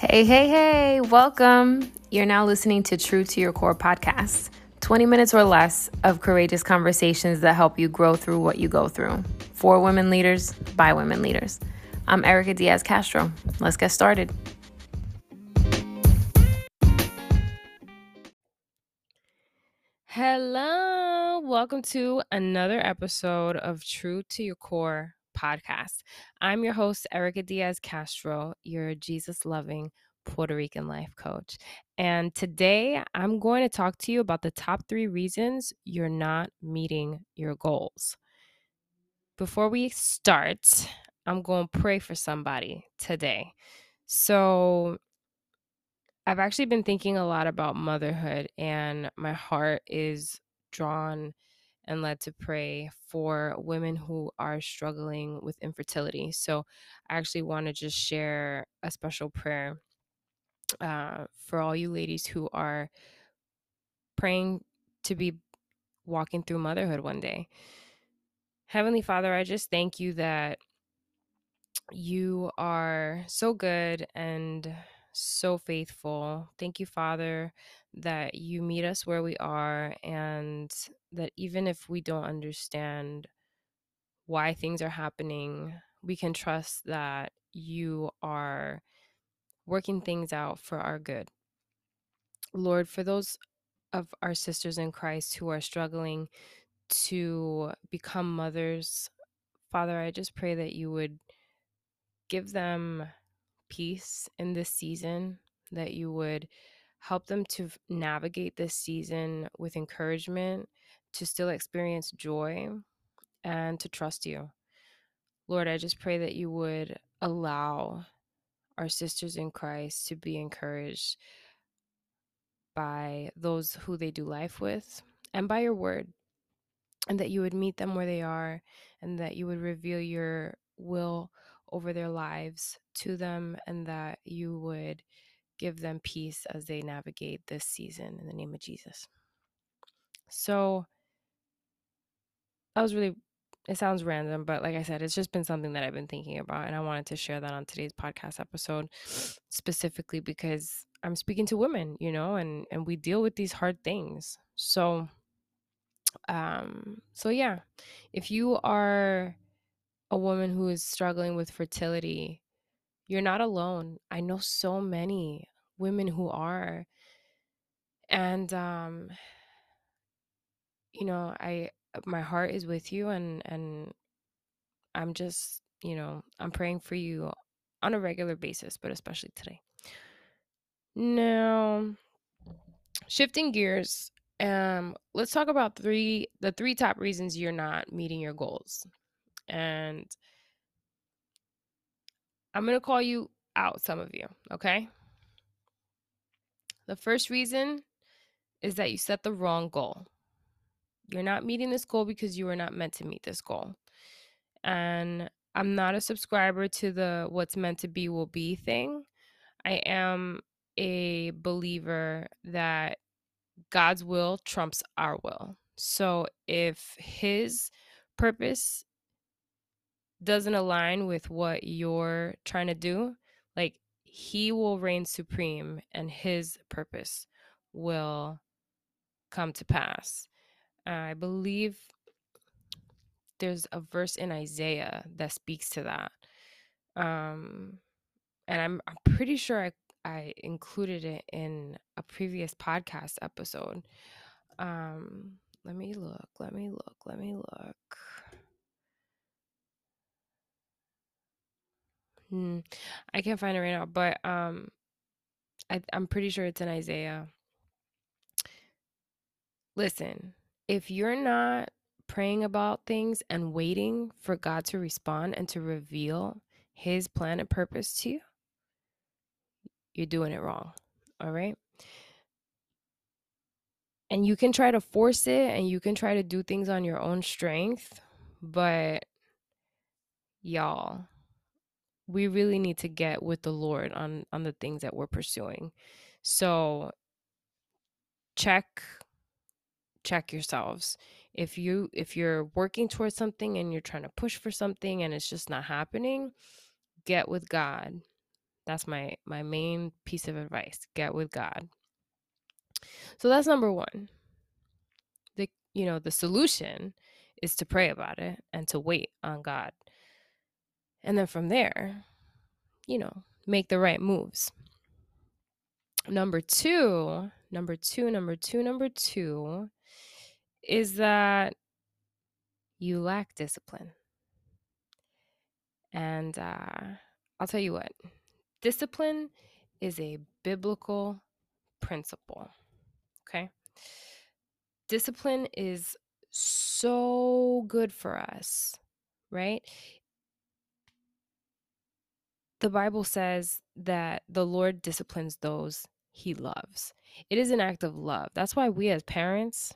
Hey, hey, hey, welcome. You're now listening to True to Your Core podcast 20 minutes or less of courageous conversations that help you grow through what you go through. For women leaders, by women leaders. I'm Erika Diaz Castro. Let's get started. Hello, welcome to another episode of True to Your Core podcast. I'm your host, Erika Diaz Castro, your Jesus loving Puerto Rican life coach. And today I'm going to talk to you about the top three reasons you're not meeting your goals. Before we start, I'm going to pray for somebody today. So, I've actually been thinking a lot about motherhood, and my heart is drawn and led to pray for women who are struggling with infertility. So, I actually want to just share a special prayer uh, for all you ladies who are praying to be walking through motherhood one day. Heavenly Father, I just thank you that you are so good and so faithful. Thank you, Father, that you meet us where we are and that even if we don't understand why things are happening, we can trust that you are working things out for our good. Lord, for those of our sisters in Christ who are struggling to become mothers, Father, I just pray that you would give them peace in this season, that you would help them to navigate this season with encouragement, to still experience joy, and to trust you. Lord, I just pray that you would allow our sisters in Christ to be encouraged by those who they do life with and by your word, and that you would meet them where they are, and that you would reveal your will over their lives to them, and that you would give them peace as they navigate this season in the name of Jesus. So, that was really it sounds random, but like I said, it's just been something that I've been thinking about. And I wanted to share that on today's podcast episode specifically because I'm speaking to women, you know, and, and we deal with these hard things. So, um, so yeah, if you are a woman who is struggling with fertility, you're not alone. I know so many women who are. And, um, you know, I, my heart is with you and and I'm just, you know, I'm praying for you on a regular basis, but especially today. Now, shifting gears, um let's talk about three the three top reasons you're not meeting your goals. And I'm going to call you out some of you, okay? The first reason is that you set the wrong goal. You're not meeting this goal because you are not meant to meet this goal. And I'm not a subscriber to the what's meant to be will be thing. I am a believer that God's will trumps our will. So if his purpose doesn't align with what you're trying to do, like he will reign supreme and his purpose will come to pass. I believe there's a verse in Isaiah that speaks to that. Um, and I'm I'm pretty sure I I included it in a previous podcast episode. Um, let me look. Let me look. Let me look. Hmm, I can't find it right now, but um, I, I'm pretty sure it's in Isaiah. Listen, if you're not praying about things and waiting for God to respond and to reveal his plan and purpose to you, you're doing it wrong. All right. And you can try to force it and you can try to do things on your own strength, but y'all, we really need to get with the Lord on on the things that we're pursuing. So check check yourselves if you if you're working towards something and you're trying to push for something and it's just not happening get with god That's my my main piece of advice. Get with God. So that's number 1. The you know, the solution is to pray about it and to wait on God. And then from there, you know, make the right moves. Number 2, number 2, number 2, number 2 is that you lack discipline. And uh, I'll tell you what, discipline is a biblical principle. Okay. Discipline is so good for us, right? The Bible says that the Lord disciplines those he loves. It is an act of love. That's why we as parents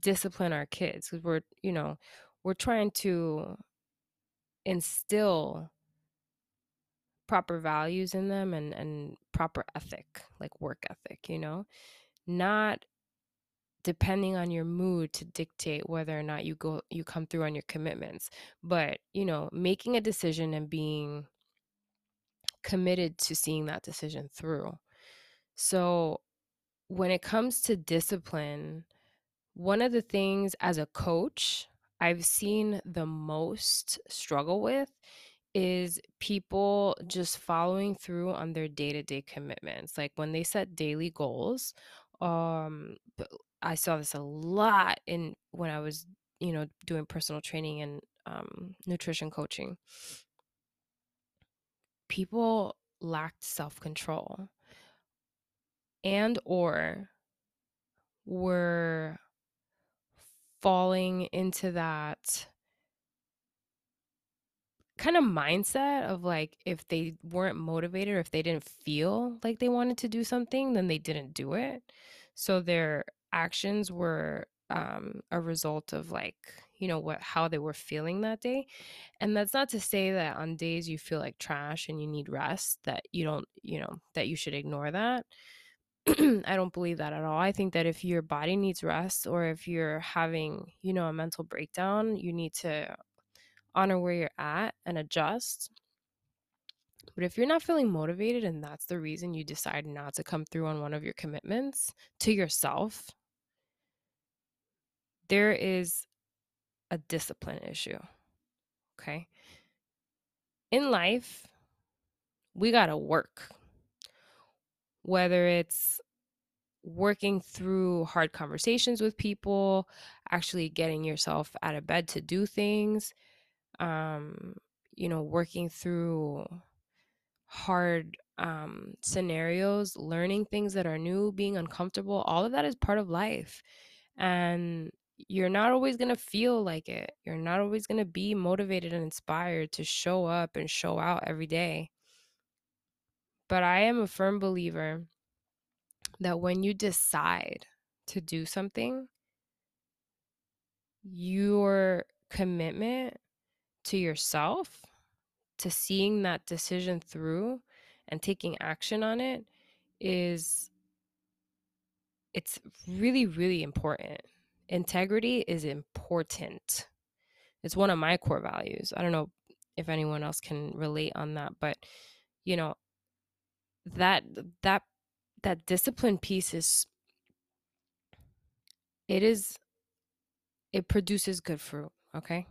discipline our kids because we're, you know, we're trying to instill proper values in them and and proper ethic like work ethic you know not depending on your mood to dictate whether or not you go you come through on your commitments but you know making a decision and being committed to seeing that decision through so when it comes to discipline one of the things as a coach I've seen the most struggle with is people just following through on their day-to-day commitments. Like when they set daily goals, um I saw this a lot in when I was, you know, doing personal training and um nutrition coaching. People lacked self-control and or were falling into that kind of mindset of like if they weren't motivated or if they didn't feel like they wanted to do something then they didn't do it. So their actions were um a result of like you know what how they were feeling that day and that's not to say that on days you feel like trash and you need rest that you don't you know that you should ignore that I don't believe that at all. I think that if your body needs rest or if you're having, you know, a mental breakdown, you need to honor where you're at and adjust. But if you're not feeling motivated and that's the reason you decide not to come through on one of your commitments to yourself, there is a discipline issue. Okay. In life, we got to work. Whether it's working through hard conversations with people, actually getting yourself out of bed to do things, um, you know, working through hard um, scenarios, learning things that are new, being uncomfortable, all of that is part of life. And you're not always going to feel like it. You're not always going to be motivated and inspired to show up and show out every day. But I am a firm believer that when you decide to do something, your commitment to yourself, to seeing that decision through and taking action on it is it's really really important. Integrity is important. It's one of my core values. I don't know if anyone else can relate on that, but you know that that that discipline piece is it is it produces good fruit, okay?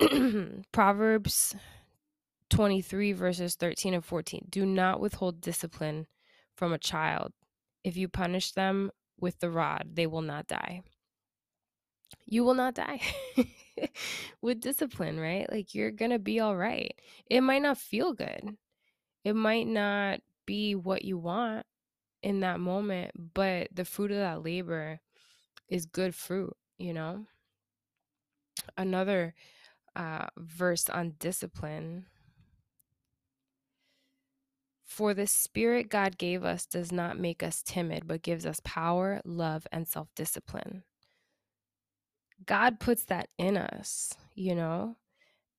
Proverbs 23, verses 13 and 14. Do not withhold discipline from a child. If you punish them with the rod, they will not die. You will not die with discipline, right? Like you're going to be all right. It might not feel good, it might not be what you want in that moment, but the fruit of that labor is good fruit, you know? Another uh, verse on discipline. For the spirit God gave us does not make us timid, but gives us power, love, and self discipline. God puts that in us, you know?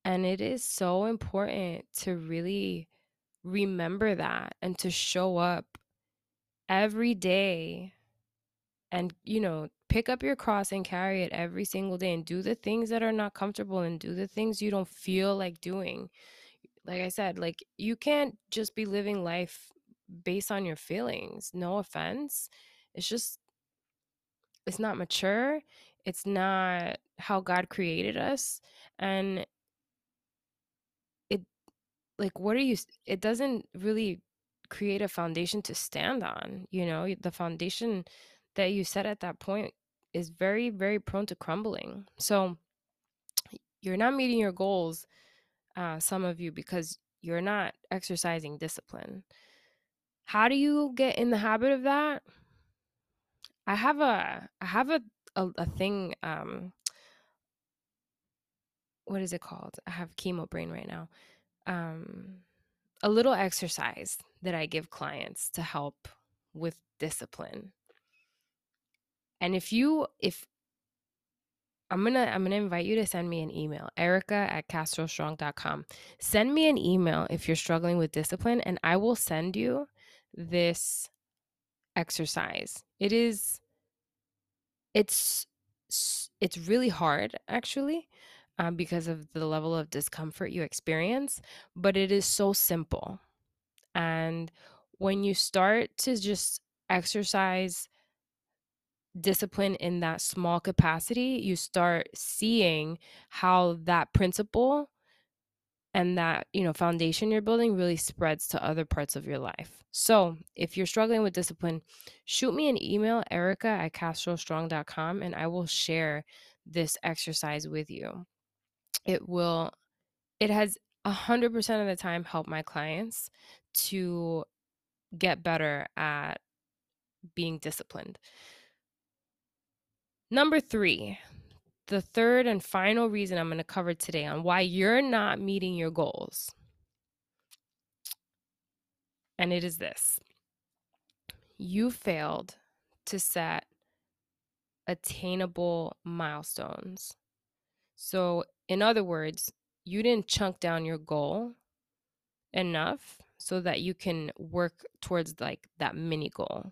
And it is so important to really remember that and to show up every day and, you know, pick up your cross and carry it every single day and do the things that are not comfortable and do the things you don't feel like doing like I said, like you can't just be living life based on your feelings. No offense. It's just it's not mature. It's not how God created us and it like what are you it doesn't really create a foundation to stand on, you know? The foundation that you set at that point is very very prone to crumbling. So you're not meeting your goals uh, some of you because you're not exercising discipline. How do you get in the habit of that? I have a I have a a, a thing um what is it called? I have chemo brain right now. Um a little exercise that I give clients to help with discipline. And if you if I'm gonna I'm gonna invite you to send me an email, Erika at castrostrong.com. Send me an email if you're struggling with discipline, and I will send you this exercise. It is it's it's really hard actually um, because of the level of discomfort you experience, but it is so simple. And when you start to just exercise discipline in that small capacity, you start seeing how that principle and that you know foundation you're building really spreads to other parts of your life. So if you're struggling with discipline shoot me an email erika at castrostrong.com and i will share this exercise with you. It will it has 100% of the time helped my clients to get better at being disciplined Number three, the third and final reason I'm going to cover today on why you're not meeting your goals. And it is this you failed to set attainable milestones. So, in other words, you didn't chunk down your goal enough so that you can work towards like that mini goal.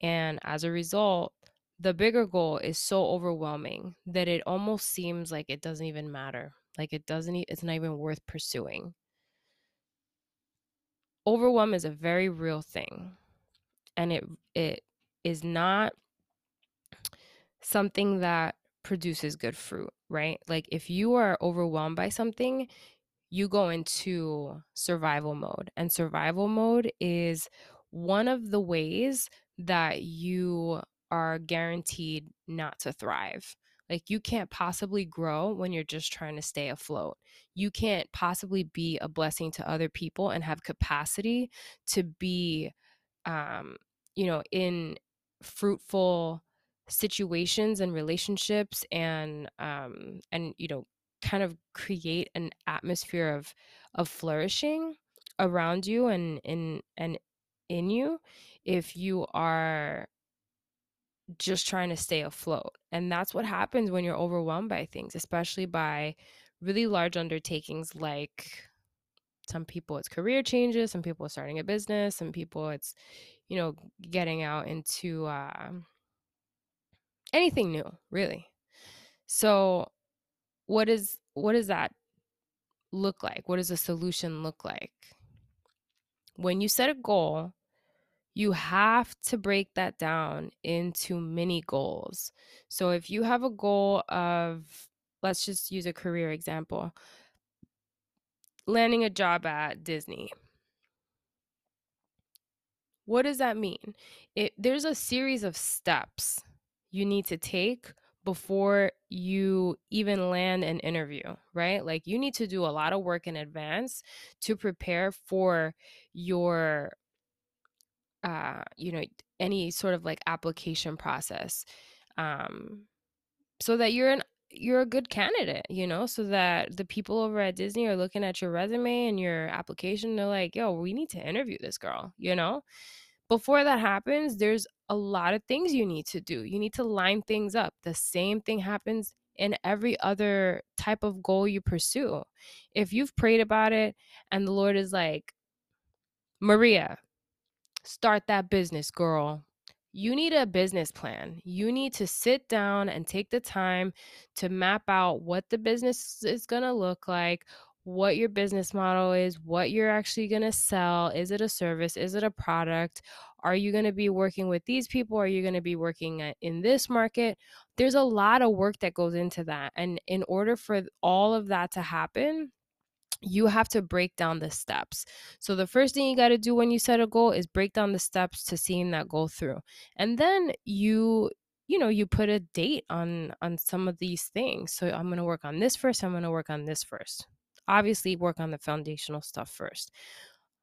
And as a result, the bigger goal is so overwhelming that it almost seems like it doesn't even matter. Like it doesn't, it's not even worth pursuing. Overwhelm is a very real thing. And it, it is not something that produces good fruit, right? Like if you are overwhelmed by something, you go into survival mode. And survival mode is one of the ways that you are guaranteed not to thrive. Like you can't possibly grow when you're just trying to stay afloat. You can't possibly be a blessing to other people and have capacity to be um you know in fruitful situations and relationships and um and you know kind of create an atmosphere of of flourishing around you and in and in you if you are just trying to stay afloat. And that's what happens when you're overwhelmed by things, especially by really large undertakings like some people it's career changes, some people starting a business, some people it's, you know, getting out into uh, anything new, really. So what is what does that look like? What does a solution look like? When you set a goal, you have to break that down into mini goals. So if you have a goal of, let's just use a career example, landing a job at Disney. What does that mean? It, there's a series of steps you need to take before you even land an interview, right? Like you need to do a lot of work in advance to prepare for your uh, you know, any sort of like application process, um, so that you're an you're a good candidate, you know, so that the people over at Disney are looking at your resume and your application. They're like, yo, we need to interview this girl, you know? Before that happens, there's a lot of things you need to do. You need to line things up. The same thing happens in every other type of goal you pursue. If you've prayed about it and the Lord is like, Maria, start that business, girl. You need a business plan. You need to sit down and take the time to map out what the business is going to look like, what your business model is, what you're actually going to sell. Is it a service? Is it a product? Are you going to be working with these people? Are you going to be working uh, in this market? There's a lot of work that goes into that. And in order for all of that to happen, you have to break down the steps. So the first thing you got to do when you set a goal is break down the steps to seeing that goal through. And then you you know, you put a date on on some of these things. So I'm going to work on this first, I'm going to work on this first. Obviously work on the foundational stuff first.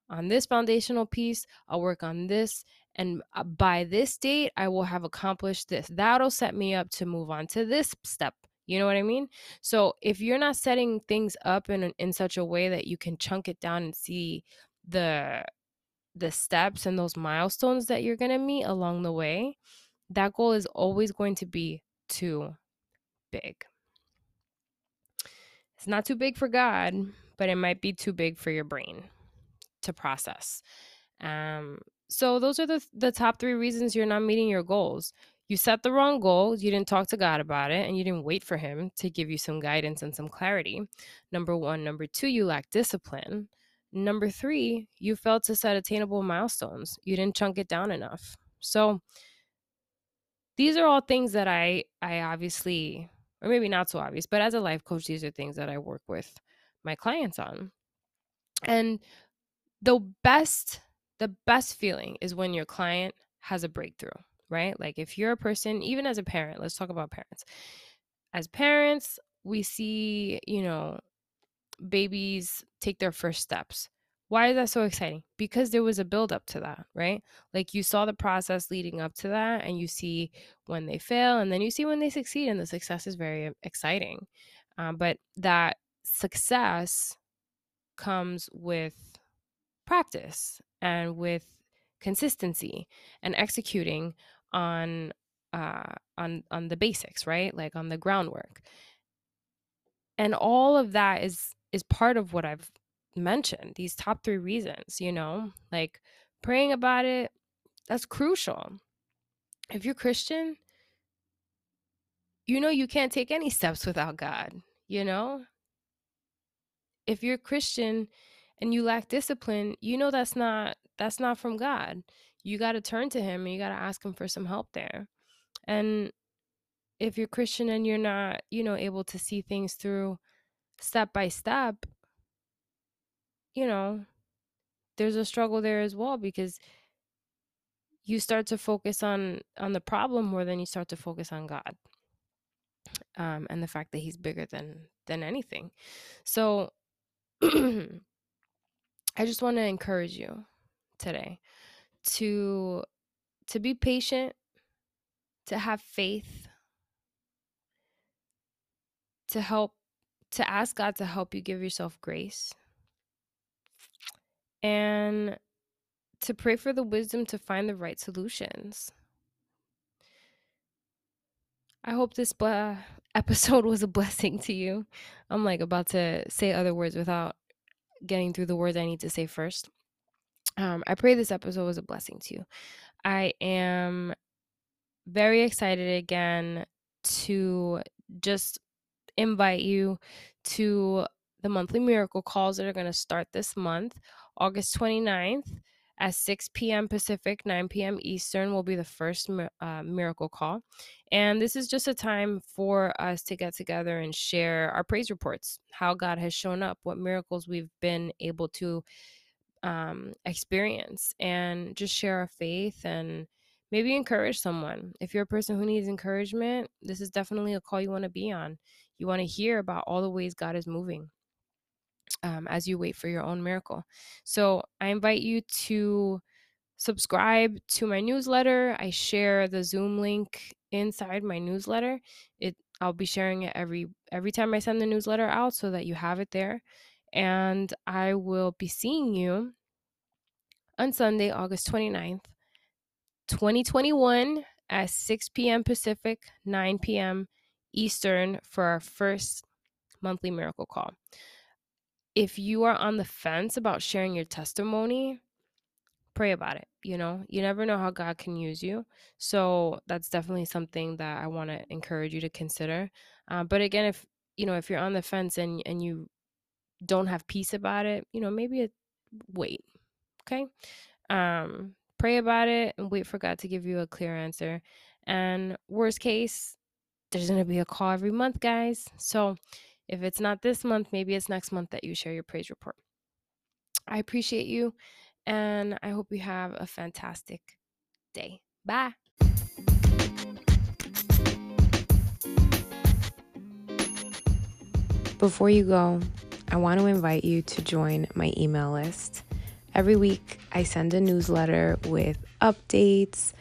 On this foundational piece, I'll work on this and uh, by this date I will have accomplished this. That'll set me up to move on to this step you know what I mean? So if you're not setting things up in in such a way that you can chunk it down and see the the steps and those milestones that you're going to meet along the way, that goal is always going to be too big. It's not too big for God, but it might be too big for your brain to process. Um, so those are the the top three reasons you're not meeting your goals you set the wrong goals, you didn't talk to God about it, and you didn't wait for Him to give you some guidance and some clarity. Number one. Number two, you lack discipline. Number three, you failed to set attainable milestones. You didn't chunk it down enough. So these are all things that I I obviously or maybe not so obvious, but as a life coach, these are things that I work with my clients on. And the best the best feeling is when your client has a breakthrough right? Like if you're a person, even as a parent, let's talk about parents. As parents, we see, you know, babies take their first steps. Why is that so exciting? Because there was a build up to that, right? Like you saw the process leading up to that, and you see when they fail, and then you see when they succeed, and the success is very exciting. Um, but that success comes with practice and with consistency and executing on uh, on on the basics, right? Like on the groundwork. And all of that is is part of what I've mentioned. These top 3 reasons, you know? Like praying about it, that's crucial. If you're Christian, you know you can't take any steps without God, you know? If you're Christian and you lack discipline, you know that's not that's not from God you got to turn to him and you got to ask him for some help there. And if you're Christian and you're not, you know, able to see things through step by step, you know, there's a struggle there as well because you start to focus on on the problem more than you start to focus on God. Um, and the fact that he's bigger than than anything. So I just want to encourage you today to to be patient, to have faith, to help to ask God to help you give yourself grace. And to pray for the wisdom to find the right solutions. I hope this ble- episode was a blessing to you. I'm like about to say other words without getting through the words I need to say first. Um, I pray this episode was a blessing to you. I am very excited again to just invite you to the monthly miracle calls that are going to start this month. August 29th at 6 p.m. Pacific, 9 p.m. Eastern will be the first uh, miracle call. And this is just a time for us to get together and share our praise reports, how God has shown up, what miracles we've been able to um, experience and just share our faith and maybe encourage someone. If you're a person who needs encouragement, this is definitely a call you want to be on. You want to hear about all the ways God is moving um, as you wait for your own miracle. So I invite you to subscribe to my newsletter. I share the Zoom link inside my newsletter. It I'll be sharing it every every time I send the newsletter out so that you have it there and I will be seeing you on Sunday, August 29th, 2021 at 6 p.m. Pacific, 9 p.m. Eastern for our first monthly miracle call. If you are on the fence about sharing your testimony, pray about it. You know, you never know how God can use you. So that's definitely something that I want to encourage you to consider. Uh, but again, if you know, if you're on the fence and and you don't have peace about it, you know, maybe it, wait. Okay. Um, pray about it and wait for God to give you a clear answer. And worst case, there's to be a call every month, guys. So if it's not this month, maybe it's next month that you share your praise report. I appreciate you and I hope you have a fantastic day. Bye. Before you go, I want to invite you to join my email list. Every week, I send a newsletter with updates,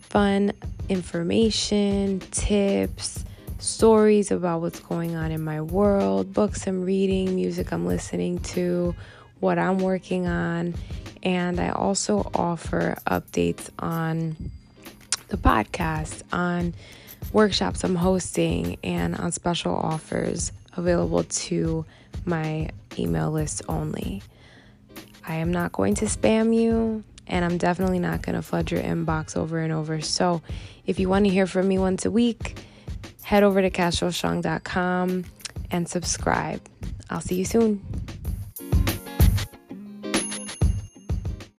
fun information, tips, stories about what's going on in my world, books I'm reading, music I'm listening to, what I'm working on. And I also offer updates on the podcast, on workshops I'm hosting, and on special offers available to my email list only. I am not going to spam you, and I'm definitely not going to flood your inbox over and over. So, if you want to hear from me once a week, head over to castrostrong.com and subscribe. I'll see you soon.